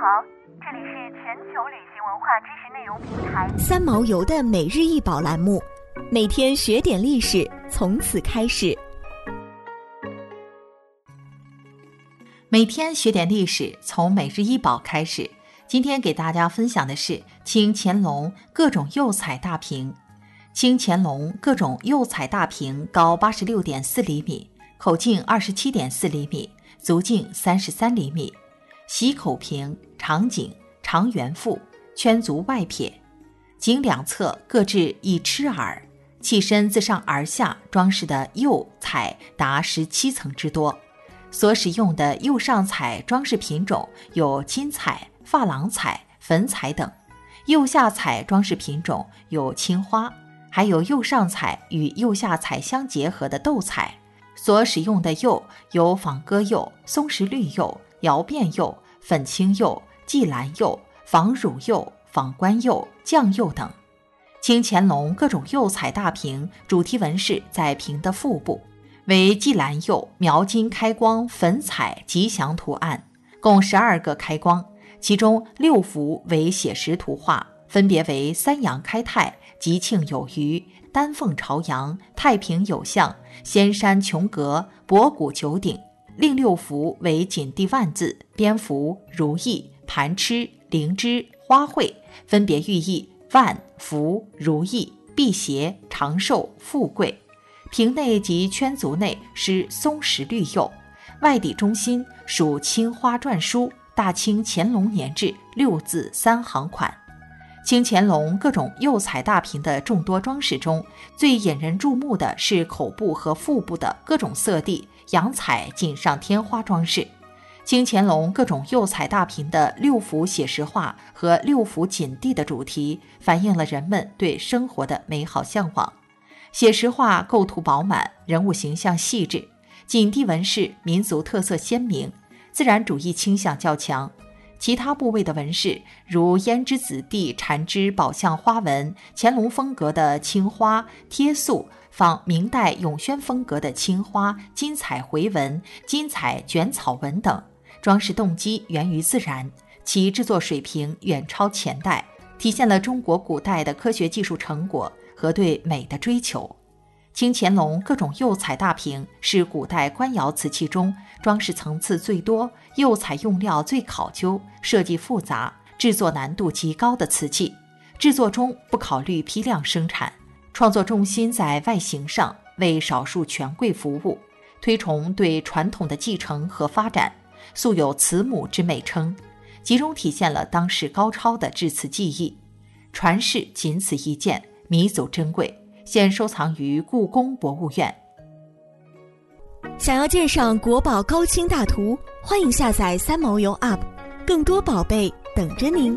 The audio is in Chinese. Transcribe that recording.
好，这里是全球旅行文化知识内容平台三毛游的每日一宝栏目，每天学点历史，从此开始。每天学点历史，从每日一宝开始。今天给大家分享的是清乾隆各种釉彩大瓶。清乾隆各种釉彩大瓶高八十六点四厘米，口径二十七点四厘米，足径三十三厘米。洗口瓶长颈、长圆腹，圈足外撇，颈两侧各置一螭耳，器身自上而下装饰的釉彩达十七层之多。所使用的釉上彩装饰品种有金彩、珐琅彩、粉彩等；釉下彩装饰品种有青花，还有釉上彩与釉下彩相结合的斗彩。所使用的釉有仿鸽釉、松石绿釉。窑变釉、粉青釉、霁蓝釉、仿乳釉、仿官釉、酱釉等。清乾隆各种釉彩大瓶主题纹饰在瓶的腹部，为霁蓝釉描金开光粉彩吉祥图案，共十二个开光，其中六幅为写实图画，分别为三阳开泰、吉庆有余、丹凤朝阳、太平有象、仙山琼阁、博古九鼎。另六幅为锦地万字、蝙蝠、如意、盘螭、灵芝、花卉，分别寓意万福、如意、辟邪、长寿、富贵。瓶内及圈足内施松石绿釉，外底中心属青花篆书“大清乾隆年制”六字三行款。清乾隆各种釉彩大瓶的众多装饰中，最引人注目的是口部和腹部的各种色地洋彩锦上添花装饰。清乾隆各种釉彩大瓶的六幅写实画和六幅锦地的主题，反映了人们对生活的美好向往。写实画构图饱满，人物形象细致；锦地纹饰民族特色鲜明，自然主义倾向较强。其他部位的纹饰，如胭脂子弟缠枝宝相花纹、乾隆风格的青花贴塑、仿明代永宣风格的青花金彩回纹、金彩卷草纹等，装饰动机源于自然，其制作水平远超前代，体现了中国古代的科学技术成果和对美的追求。清乾隆各种釉彩大瓶是古代官窑瓷器中装饰层次最多、釉彩用料最考究、设计复杂、制作难度极高的瓷器。制作中不考虑批量生产，创作重心在外形上，为少数权贵服务，推崇对传统的继承和发展，素有“慈母”之美称，集中体现了当时高超的制瓷技艺。传世仅此一件，弥足珍贵。现收藏于故宫博物院。想要鉴赏国宝高清大图，欢迎下载三毛游 App，更多宝贝等着您。